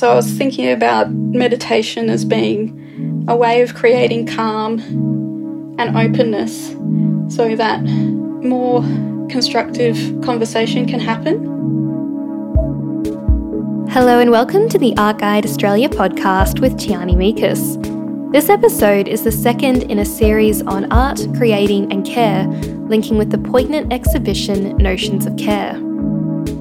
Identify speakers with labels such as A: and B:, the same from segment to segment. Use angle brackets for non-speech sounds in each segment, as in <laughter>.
A: So I was thinking about meditation as being a way of creating calm and openness so that more constructive conversation can happen.
B: Hello and welcome to the Art Guide Australia podcast with Tiarney Miekus. This episode is the second in a series on art, creating, and care, linking with the poignant exhibition Notions of Care.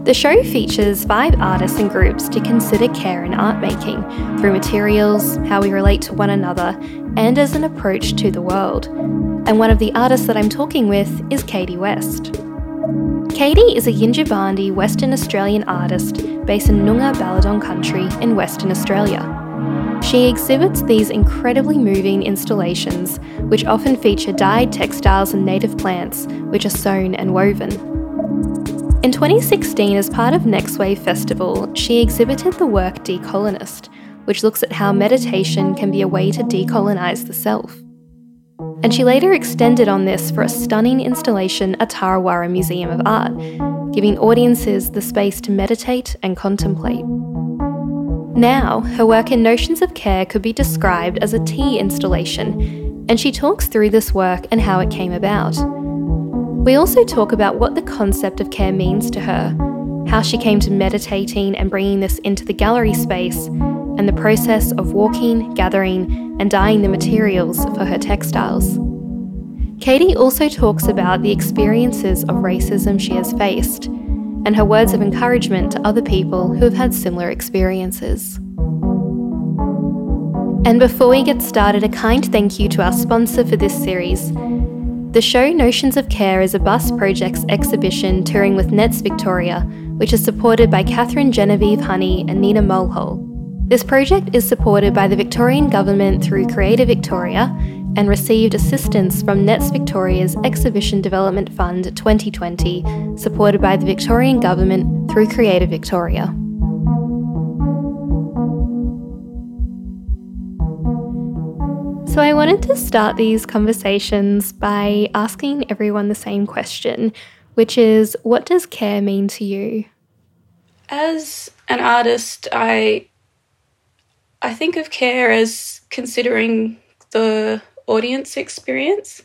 B: The show features five artists and groups to consider care in art making through materials, how we relate to one another, and as an approach to the world. And one of the artists that I'm talking with is Katie West. Katie is a Yindjibarndi Western Australian artist based in Noongar Ballardong country in Western Australia. She exhibits these incredibly moving installations, which often feature dyed textiles and native plants, which are sewn and woven. In 2016, as part of Next Wave Festival, she exhibited the work Decolonist, which looks at how meditation can be a way to decolonise the self. And she later extended on this for a stunning installation at TarraWarra Museum of Art, giving audiences the space to meditate and contemplate. Now, her work in Notions of Care could be described as a tea installation, and she talks through this work and how it came about. We also talk about what the concept of care means to her, how she came to meditating and bringing this into the gallery space, and the process of walking, gathering, and dyeing the materials for her textiles. Katie also talks about the experiences of racism she has faced and her words of encouragement to other people who have had similar experiences. And before we get started, a kind thank you to our sponsor for this series, the show Notions of Care is a Bus Projects exhibition touring with NETS Victoria, which is supported by Catherine Genevieve Honey and Nina Mulhall. This project is supported by the Victorian Government through Creative Victoria and received assistance from NETS Victoria's Exhibition Development Fund 2020, supported by the Victorian Government through Creative Victoria. So, I wanted to start these conversations by asking everyone the same question, which is what does care mean to you?
A: As an artist, I I think of care as considering the audience experience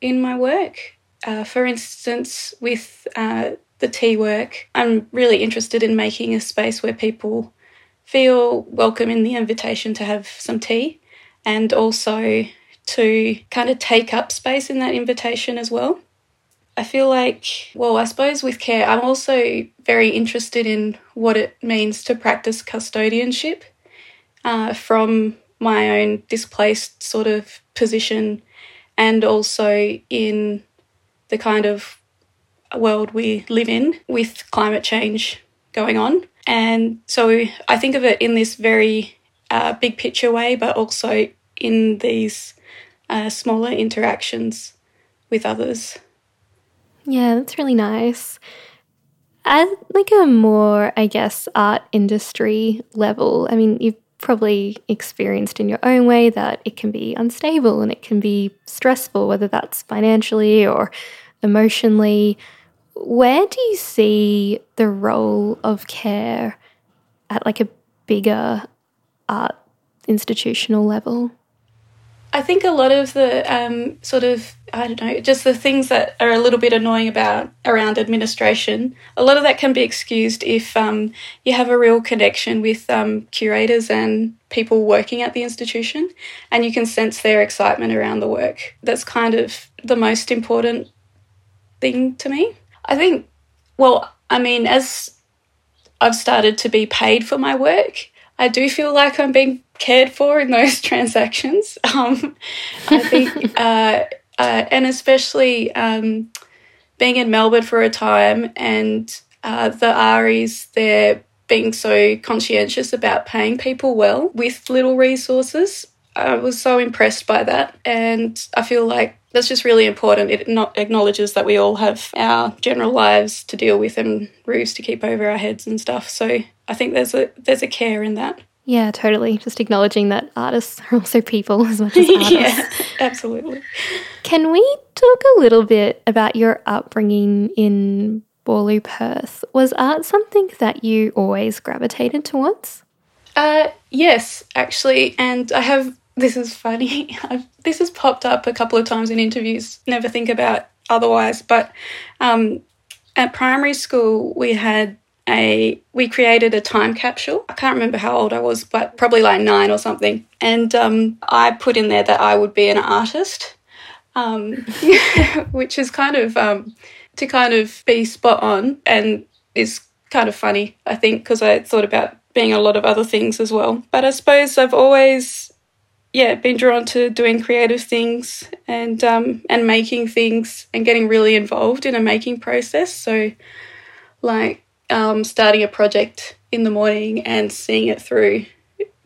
A: in my work. Uh, for instance, with uh, the tea work, I'm really interested in making a space where people feel welcome in the invitation to have some tea and also to kind of take up space in that invitation as well. I feel like, well, I suppose with care, I'm also very interested in what it means to practice custodianship uh, from my own displaced sort of position and also in the kind of world we live in with climate change going on. And so I think of it in this very uh, big picture way, but also in these uh, smaller interactions with others.
B: Yeah, that's really nice. At like a more, I guess, art industry level, I mean, you've probably experienced in your own way that it can be unstable and it can be stressful, whether that's financially or emotionally. Where do you see the role of care at like a bigger art institutional level?
A: I think a lot of the um, sort of I don't know, just the things that are a little bit annoying about around administration. A lot of that can be excused if um, you have a real connection with um, curators and people working at the institution, and you can sense their excitement around the work. That's kind of the most important thing to me. I think. Well, I mean, as I've started to be paid for my work, I do feel like I'm being cared for in those <laughs> transactions. Um, I think, <laughs> uh, uh, and especially um, being in Melbourne for a time and uh, the ARIs there being so conscientious about paying people well with little resources. I was so impressed by that, and I feel like that's just really important. It not acknowledges that we all have our general lives to deal with and roofs to keep over our heads and stuff. So I think there's a there's a care in that.
B: Yeah, totally. Just acknowledging that artists are also people as much as <laughs> artists.
A: yeah, absolutely.
B: Can we talk a little bit about your upbringing in Boorloo, Perth? Was art something that you always gravitated towards?
A: Uh, yes, actually, and I have. This is funny. <laughs> I've, this has popped up a couple of times in interviews. Never think about otherwise, but um, at primary school we had a we created a time capsule. I can't remember how old I was, but probably like nine or something. And um, I put in there that I would be an artist, um, <laughs> which is kind of um, to kind of be spot on and is kind of funny, I think, because I thought about being a lot of other things as well. But I suppose I've always yeah, been drawn to doing creative things and um, and making things and getting really involved in a making process. So, like um, starting a project in the morning and seeing it through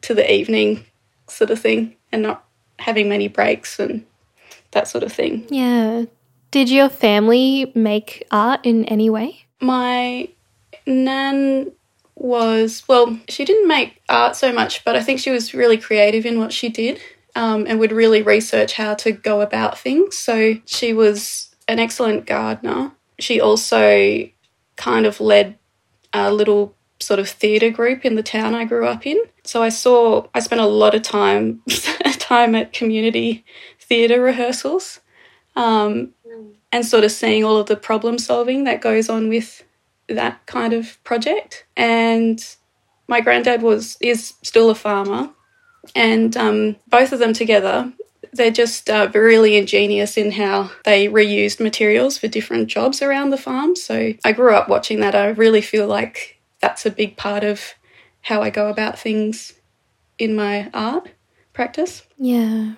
A: to the evening, sort of thing, and not having many breaks and that sort of thing.
B: Yeah. Did your family make art in any way?
A: My nan was well, she didn't make art so much, but I think she was really creative in what she did um, and would really research how to go about things. So she was an excellent gardener. She also kind of led a little sort of theatre group in the town I grew up in. So I saw, I spent a lot of time <laughs> time at community theatre rehearsals um, and sort of seeing all of the problem solving that goes on with that kind of project. And my granddad was is still a farmer, and um, both of them together, they're just uh, really ingenious in how they reused materials for different jobs around the farm. So I grew up watching that. I really feel like that's a big part of how I go about things in my art practice.
B: Yeah.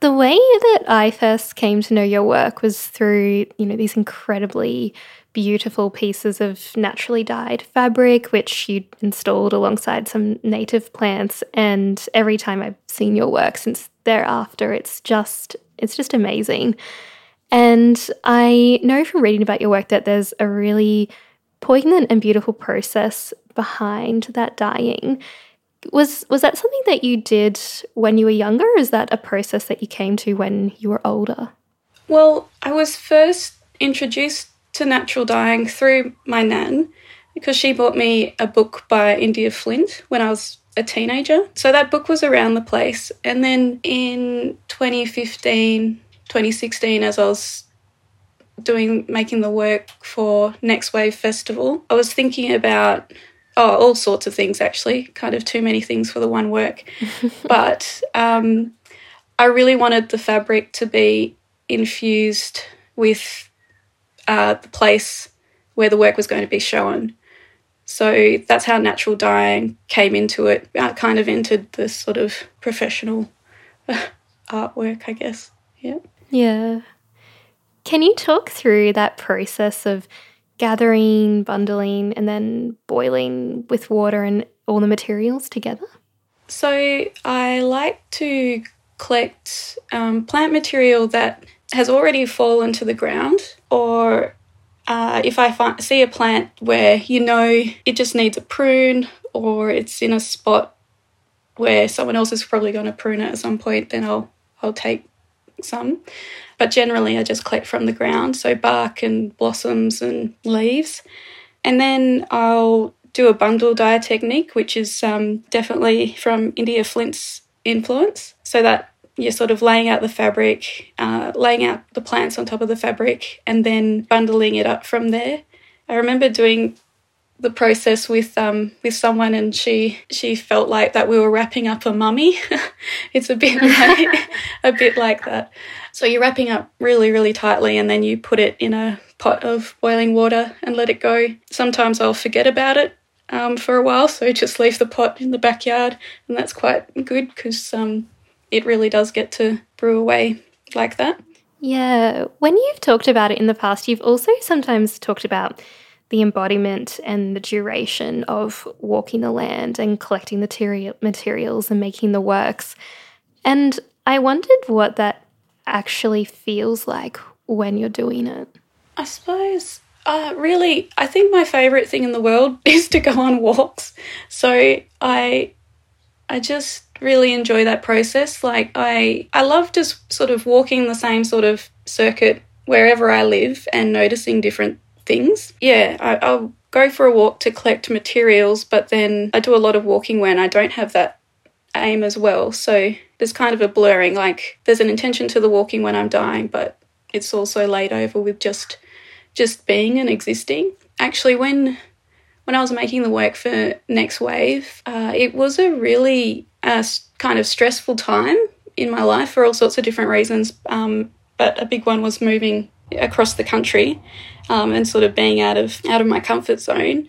B: The way that I first came to know your work was through, you know, these incredibly beautiful pieces of naturally dyed fabric, which you installed alongside some native plants. And every time I've seen your work since thereafter, it's just it's just amazing. And I know from reading about your work that there's a really poignant and beautiful process behind that dyeing. Was was that something that you did when you were younger, or is that a process that you came to when you were older?
A: Well, I was first introduced to natural dyeing through my nan because she bought me a book by India Flint when I was a teenager. So that book was around the place. And then in 2015, 2016, as I was doing making the work for Next Wave Festival, I was thinking about oh all sorts of things actually, kind of too many things for the one work. <laughs> but um, I really wanted the fabric to be infused with uh, the place where the work was going to be shown. So that's how natural dyeing came into it, uh, kind of entered the sort of professional uh, artwork, I guess. Yeah.
B: Yeah. Can you talk through that process of gathering, bundling, and then boiling with water and all the materials together?
A: So I like to collect um, plant material that has already fallen to the ground, or uh, if I find, see a plant where you know it just needs a prune, or it's in a spot where someone else is probably going to prune it at some point, then I'll I'll take some. But generally, I just collect from the ground, so bark and blossoms and leaves, and then I'll do a bundle dye technique, which is um, definitely from India Flint's influence. So that you're sort of laying out the fabric, uh, laying out the plants on top of the fabric, and then bundling it up from there. I remember doing the process with um, with someone, and she she felt like that we were wrapping up a mummy. <laughs> it's a bit <laughs> like, a bit like that. So you're wrapping up really really tightly, and then you put it in a pot of boiling water and let it go. Sometimes I'll forget about it um, for a while, so just leave the pot in the backyard, and that's quite good because um, it really does get to brew away like that.
B: Yeah. When you've talked about it in the past, you've also sometimes talked about the embodiment and the duration of walking the land and collecting the materials and making the works. And I wondered what that actually feels like when you're doing it.
A: I suppose, uh, really, I think my favourite thing in the world <laughs> is to go on walks. So I, I just really enjoy that process. Like I I love just sort of walking the same sort of circuit wherever I live and noticing different things. Yeah, I, will go for a walk to collect materials, but then I do a lot of walking when I don't have that aim as well. So there's kind of a blurring, like there's an intention to the walking when I'm dyeing, but it's also laid over with just just being and existing. Actually, when when I was making the work for Next Wave, uh, it was a really uh, kind of stressful time in my life for all sorts of different reasons. Um, but a big one was moving across the country um, and sort of being out of out of my comfort zone.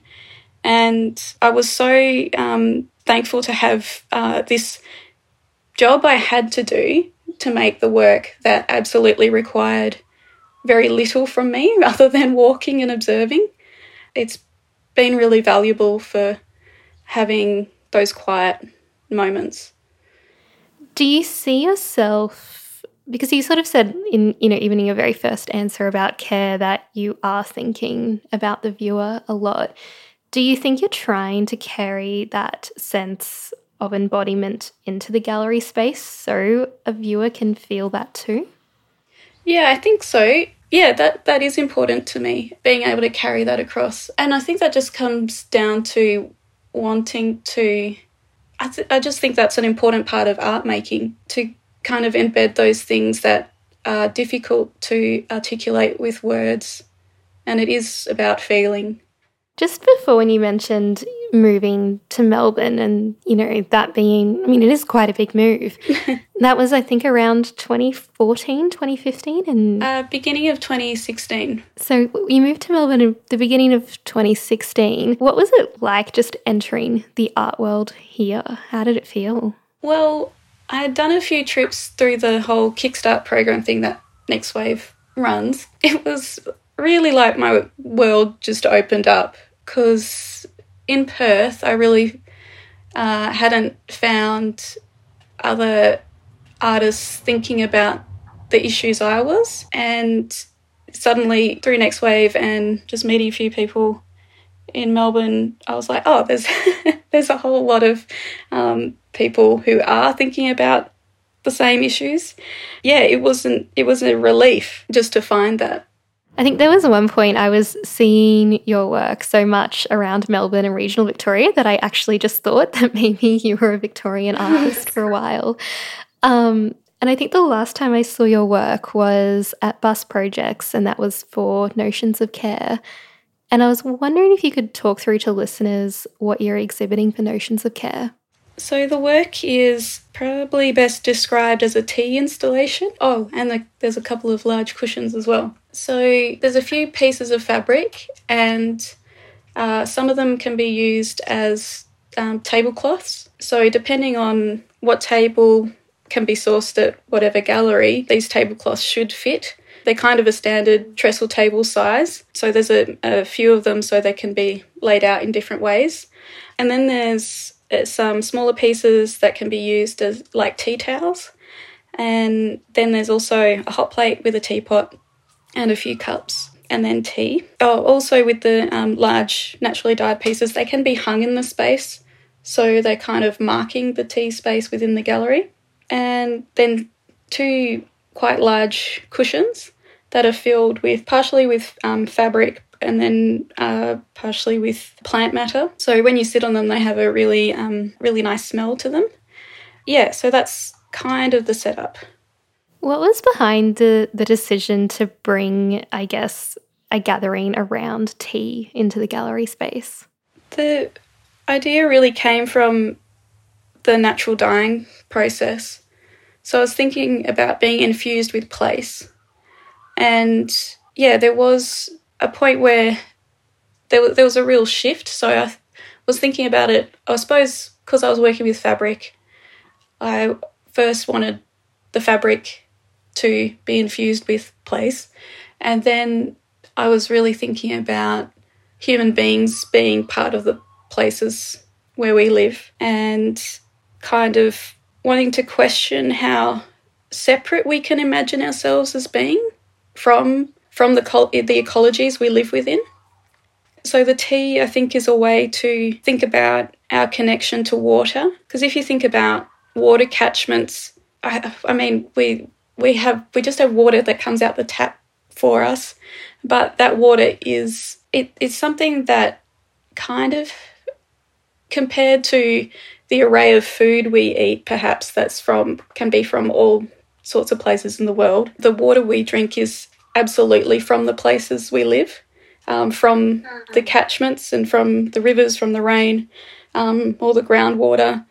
A: And I was so um, thankful to have uh, this job I had to do to make the work that absolutely required very little from me <laughs> other than walking and observing. It's been really valuable for having those quiet moments.
B: Do you see yourself because you sort of said in you know even in your very first answer about care that you are thinking about the viewer a lot. Do you think you're trying to carry that sense of embodiment into the gallery space so a viewer can feel that too?
A: Yeah, I think so yeah, that that is important to me, being able to carry that across. And I think that just comes down to wanting to I, th- I just think that's an important part of art making to kind of embed those things that are difficult to articulate with words. And it is about feeling.
B: Just before when you mentioned moving to Melbourne and, you know, that being, I mean, it is quite a big move. <laughs> that was, I think, around 2014, 2015? And
A: uh, beginning of 2016.
B: So you moved to Melbourne at the beginning of 2016. What was it like just entering the art world here? How did it feel?
A: Well, I had done a few trips through the whole Kickstart program thing that Next Wave runs. It was really like my world just opened up because in Perth, I really uh, hadn't found other artists thinking about the issues I was. And suddenly, through Next Wave and just meeting a few people in Melbourne, I was like, oh, there's <laughs> there's a whole lot of um, people who are thinking about the same issues. Yeah, it wasn't. It was a relief just to find that.
B: I think there was one point I was seeing your work so much around Melbourne and regional Victoria that I actually just thought <laughs> that maybe you were a Victorian <laughs> artist for a while. Um, and I think the last time I saw your work was at Bus Projects, and that was for Notions of Care. And I was wondering if you could talk through to listeners what you're exhibiting for Notions of Care.
A: So the work is probably best described as a tea installation. Oh, and the, there's a couple of large cushions as well. So there's a few pieces of fabric, and uh, some of them can be used as um, tablecloths. So depending on what table can be sourced at whatever gallery, these tablecloths should fit. They're kind of a standard trestle table size. So there's a, a few of them so they can be laid out in different ways. And then there's some smaller pieces that can be used as like tea towels. And then there's also a hot plate with a teapot and a few cups and then tea. Oh, also with the um, large naturally dyed pieces, they can be hung in the space. So they're kind of marking the tea space within the gallery. And then two quite large cushions that are filled with partially with um, fabric and then uh, partially with plant matter. So when you sit on them, they have a really, um, really nice smell to them. Yeah, so that's kind of the setup.
B: What was behind the, the decision to bring, I guess, a gathering around tea into the gallery space?
A: The idea really came from the natural dyeing process. So I was thinking about being infused with place. And yeah, there was a point where there was, there was a real shift. So I was thinking about it, I suppose, because I was working with fabric, I first wanted the fabric to be infused with place. And then I was really thinking about human beings being part of the places where we live and kind of wanting to question how separate we can imagine ourselves as being from from the, the ecologies we live within. So, the tea, I think, is a way to think about our connection to water. Because if you think about water catchments, I, I mean, we we have we just have water that comes out the tap for us, but that water is it, it's something that kind of compared to the array of food we eat, perhaps that's from can be from all sorts of places in the world. The water we drink is absolutely from the places we live, um, from the catchments and from the rivers, from the rain, um, all the groundwater.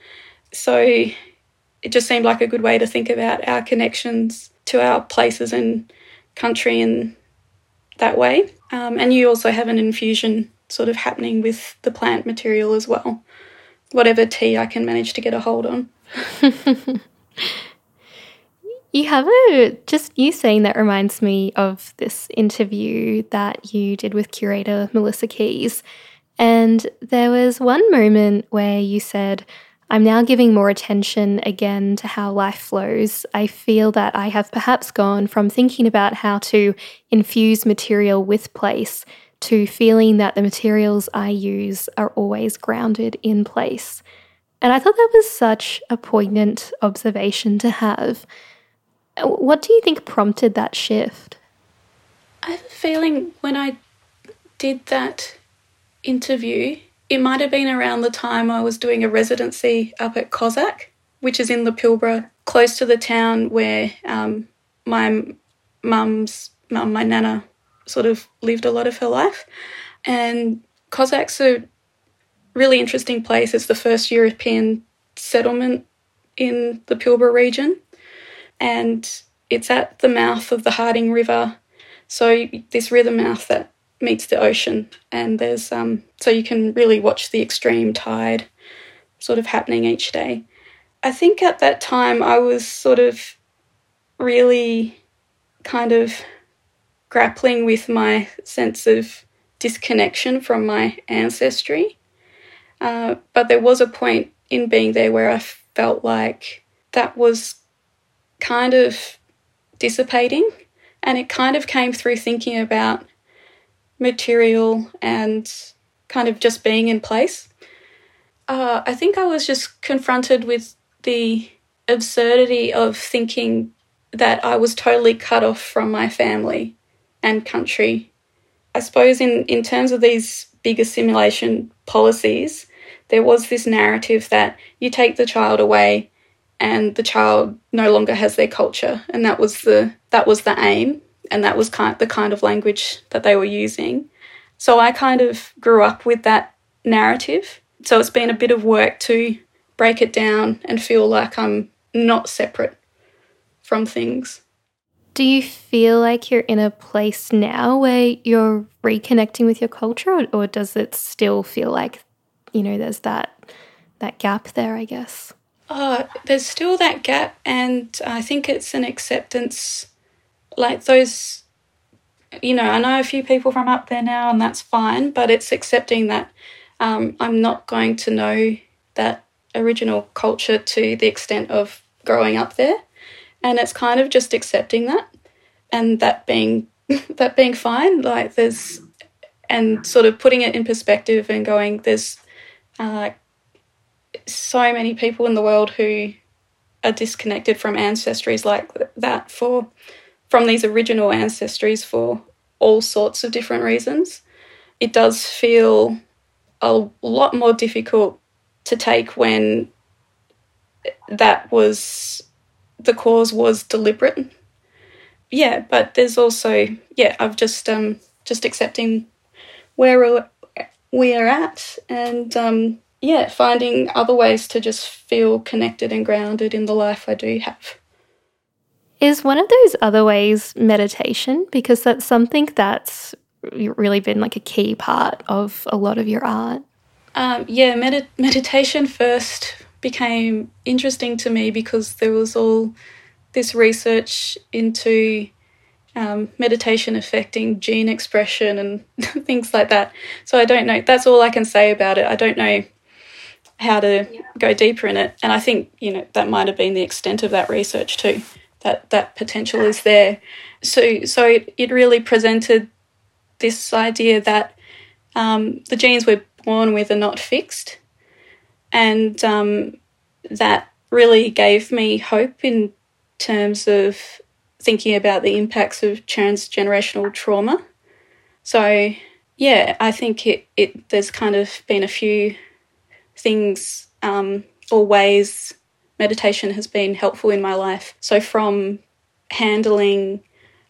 A: So it just seemed like a good way to think about our connections to our places and country in that way. Um, and you also have an infusion sort of happening with the plant material as well. Whatever tea I can manage to get a hold on. <laughs>
B: you have a just you saying that reminds me of this interview that you did with curator Melissa Keys. And there was one moment where you said, I'm now giving more attention again to how life flows. I feel that I have perhaps gone from thinking about how to infuse material with place to feeling that the materials I use are always grounded in place. And I thought that was such a poignant observation to have. What do you think prompted that shift?
A: I have a feeling when I did that interview, it might have been around the time I was doing a residency up at Cossack, which is in the Pilbara, close to the town where um, my mum's mum, my nana, sort of lived a lot of her life. And Cossack's a really interesting place. It's the first European settlement in the Pilbara region, and it's at the mouth of the Harding River. So this river mouth that meets the ocean, and there's um, so you can really watch the extreme tide sort of happening each day. I think at that time I was sort of really kind of grappling with my sense of disconnection from my ancestry. Uh, but there was a point in being there where I felt like that was kind of dissipating, and it kind of came through thinking about material and kind of just being in place. Uh, I think I was just confronted with the absurdity of thinking that I was totally cut off from my family and country. I suppose, in, in terms of these big assimilation policies, there was this narrative that you take the child away and the child no longer has their culture and that was the that was the aim and that was kind the kind of language that they were using. So I kind of grew up with that narrative. So it's been a bit of work to break it down and feel like I'm not separate from things.
B: Do you feel like you're in a place now where you're reconnecting with your culture or, or does it still feel like you know there's that that gap there, I guess?
A: Uh, there's still that gap and I think it's an acceptance like those you know, I know a few people from up there now, and that's fine, but it's accepting that um, I'm not going to know that original culture to the extent of growing up there. And it's kind of just accepting that and that being <laughs> that being fine. Like there's and sort of putting it in perspective and going, there's uh, so many people in the world who are disconnected from ancestries like that for from these original ancestries for all sorts of different reasons. It does feel a lot more difficult to take when that was the cause was deliberate. Yeah, but there's also yeah, I've just um just accepting where we are at and um yeah, finding other ways to just feel connected and grounded in the life I do have.
B: Is one of those other ways meditation? Because that's something that's really been like a key part of a lot of your art.
A: Um, yeah, med- meditation first became interesting to me because there was all this research into um, meditation affecting gene expression and <laughs> things like that. So I don't know. That's all I can say about it. I don't know how to go deeper in it. And I think, you know, that might have been the extent of that research too that that potential is there. So so it, it really presented this idea that um, the genes we're born with are not fixed, and um, that really gave me hope in terms of thinking about the impacts of transgenerational trauma. So yeah, I think it, it there's kind of been a few things um, or ways meditation has been helpful in my life. So from handling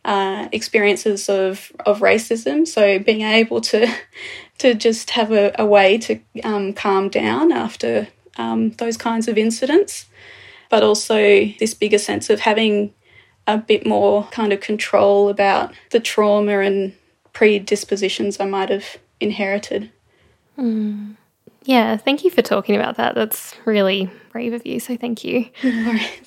A: uh, experiences of, of racism, so being able to <laughs> to just have a, a way to um, calm down after um, those kinds of incidents, but also this bigger sense of having a bit more kind of control about the trauma and predispositions I might have inherited.
B: Mm. Yeah, thank you for talking about that. That's really brave of you. So thank you.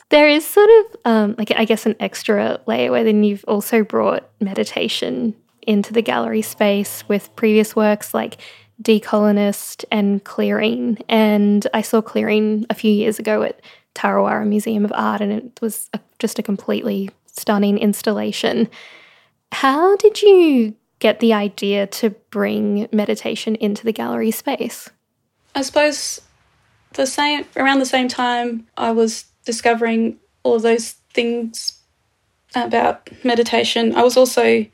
B: there is sort of um, like I guess an extra layer where then you've also brought meditation into the gallery space with previous works like Decolonist and Clearing. And I saw Clearing a few years ago at TarraWarra Museum of Art, and it was a, just a completely stunning installation. How did you get the idea to bring meditation into the gallery space?
A: I suppose the same around the same time I was discovering all those things about meditation. I was also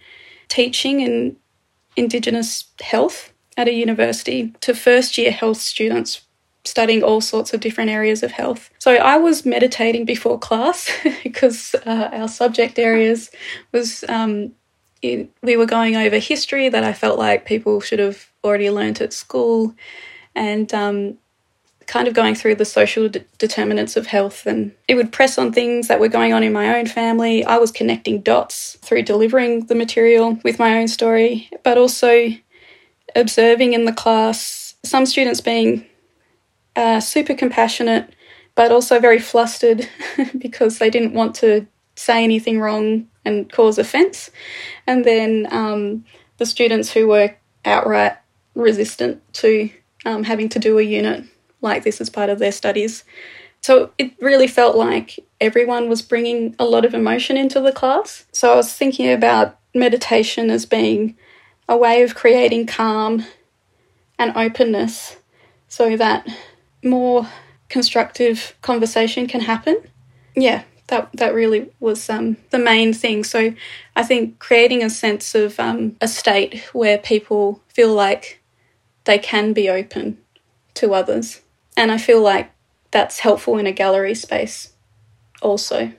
A: teaching in Indigenous health at a university to first year health students studying all sorts of different areas of health. So I was meditating before class <laughs> because uh, our subject areas was um, it, we were going over history that I felt like people should have already learnt at school and um, kind of going through the social de- determinants of health. And it would press on things that were going on in my own family. I was connecting dots through delivering the material with my own story, but also observing in the class some students being uh, super compassionate, but also very flustered <laughs> because they didn't want to say anything wrong and cause offence. And then um, the students who were outright resistant to um, having to do a unit like this as part of their studies. So it really felt like everyone was bringing a lot of emotion into the class. So I was thinking about meditation as being a way of creating calm and openness so that more constructive conversation can happen. Yeah, that that really was um, the main thing. So I think creating a sense of um, a state where people feel like they can be open to others. And I feel like that's helpful in a gallery space also.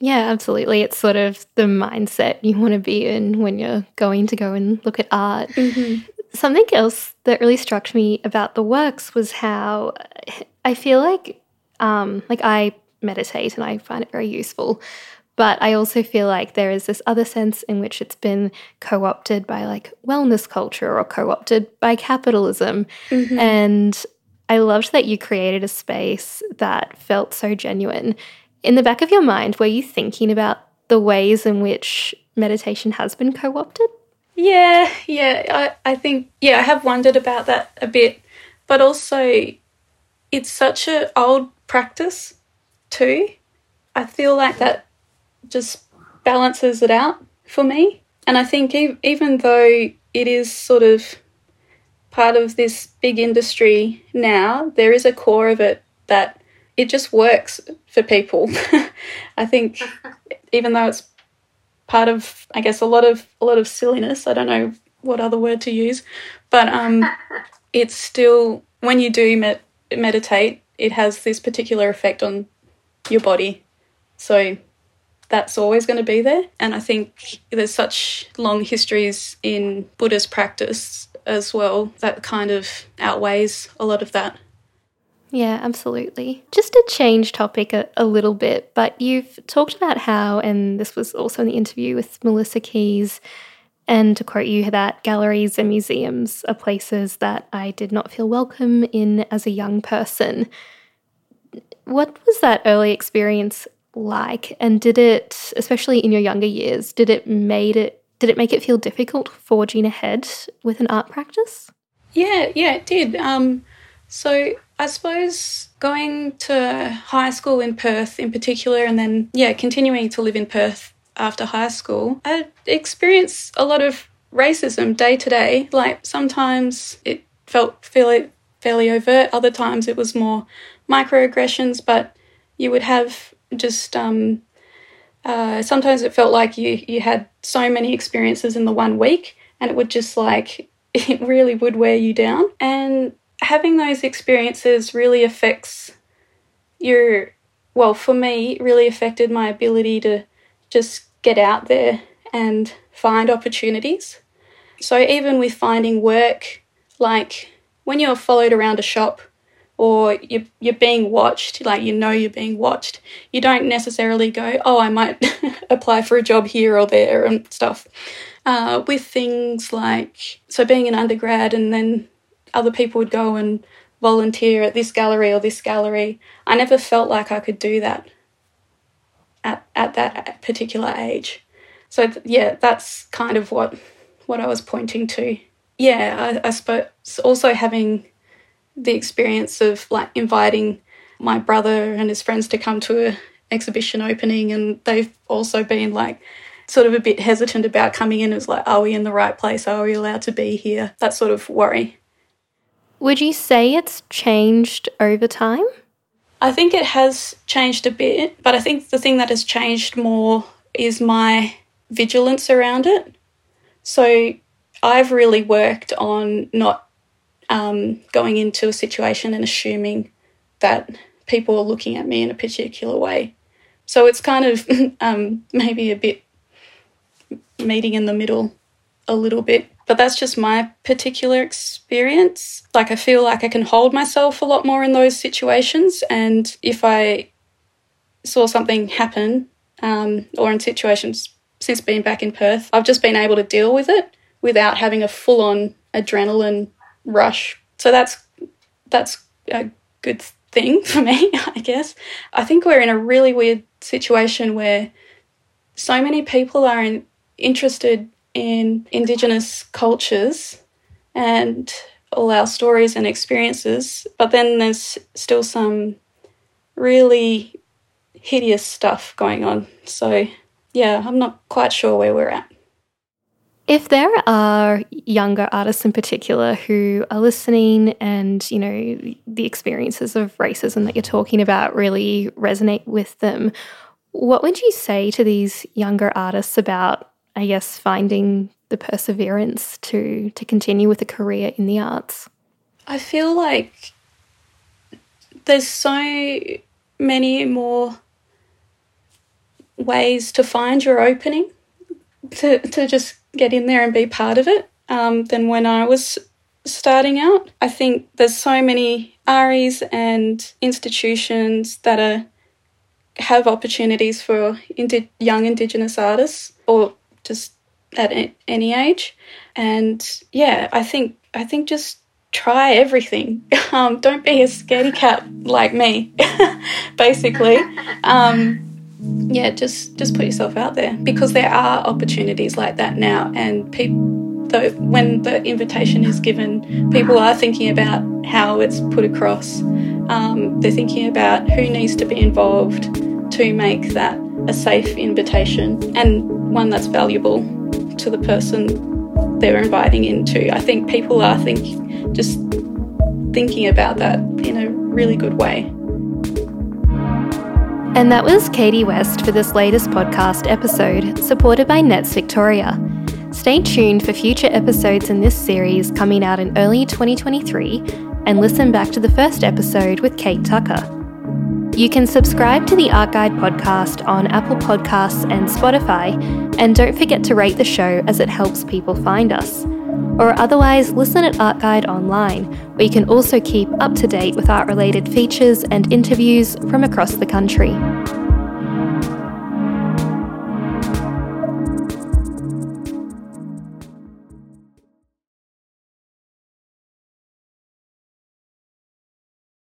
B: Yeah, absolutely. It's sort of the mindset you want to be in when you're going to go and look at art. Mm-hmm. Something else that really struck me about the works was how I feel like um, like I meditate and I find it very useful. But I also feel like there is this other sense in which it's been co opted by like wellness culture or co opted by capitalism. Mm-hmm. And I loved that you created a space that felt so genuine. In the back of your mind, were you thinking about the ways in which meditation has been co opted?
A: Yeah, yeah. I, I think, yeah, I have wondered about that a bit. But also, it's such an old practice, too. I feel like that just balances it out for me. And I think even though it is sort of part of this big industry now, there is a core of it that it just works for people. <laughs> I think <laughs> even though it's part of I guess a lot of a lot of silliness, I don't know what other word to use, but um <laughs> it's still when you do med- meditate, it has this particular effect on your body. So that's always going to be there. And I think there's such long histories in Buddhist practice as well that kind of outweighs a lot of that.
B: Yeah, absolutely. Just to change topic a, a, little bit, but you've talked about how, and this was also in the interview with Melissa Keys, and to quote you, that galleries and museums are places that I did not feel welcome in as a young person. What was that early experience like? And did it especially in your younger years did it made it did it make it feel difficult forging ahead with an art practice?
A: Yeah yeah it did. Um so i suppose going to high school in perth in particular and then yeah continuing to live in perth after high school i experienced a lot of racism day to day. Like sometimes it felt fairly fairly overt other times it was more microaggressions but you would have just um, uh, sometimes it felt like you you had so many experiences in the one week, and it would just like <laughs> it really would wear you down. And having those experiences really affects your, well, for me, really affected my ability to just get out there and find opportunities. So even with finding work, like when you're followed around a shop or you're, you're being watched, like you know you're being watched, you don't necessarily go, oh, I might <laughs> apply for a job here or there and stuff. Uh, with things like, so being an undergrad and then other people would go and volunteer at this gallery or this gallery, I never felt like I could do that at, at that particular age. So, yeah, that's kind of what, what I was pointing to yeah, I, I suppose also having the experience of like inviting my brother and his friends to come to a exhibition opening and they've also been like sort of a bit hesitant about coming in. It's like, are we in the right place? Are we allowed to be here? That sort of worry.
B: Would you say it's changed over time?
A: I think it has changed a bit, but I think the thing that has changed more is my vigilance around it. So I've really worked on not um, going into a situation and assuming that people are looking at me in a particular way. So it's kind of <laughs> um, maybe a bit meeting in the middle a little bit. But that's just my particular experience. Like, I feel like I can hold myself a lot more in those situations. And if I saw something happen, um, or in situations since being back in Perth, I've just been able to deal with it without having a full on adrenaline rush. So that's that's a good thing <laughs> for me, I guess. I think we're in a really weird situation where so many people are in, interested in Indigenous cultures and all our stories and experiences, but then there's still some really hideous stuff going on. So, yeah, I'm not quite sure where we're at.
B: If there are younger artists in particular who are listening and, you know, the experiences of racism that you're talking about really resonate with them, what would you say to these younger artists about, I guess, finding the perseverance to to continue with a career in the arts?
A: I feel like there's so many more ways to find your opening to to just get in there and be part of it um, than when I was starting out. I think there's so many ARIs and institutions that are have opportunities for indi- young Indigenous artists or just at any age. And yeah, I think I think just try everything. <laughs> Um, don't be a scaredy cat like me, <laughs> basically. Um, yeah, just just put yourself out there because there are opportunities like that now, and people. when the invitation is given, people are thinking about how it's put across. Um, they're thinking about who needs to be involved to make that a safe invitation and one that's valuable to the person they're inviting into. I think people are think just thinking about that in a really good way.
B: And that was Katie West for this latest podcast episode, supported by NETS Victoria. Stay tuned for future episodes in this series coming out in early 2023 and listen back to the first episode with Kate Tucker. You can subscribe to the Art Guide podcast on Apple Podcasts and Spotify, and don't forget to rate the show as it helps people find us or otherwise listen at Art Guide online, where you can also keep up to date with art related features and interviews from across the country.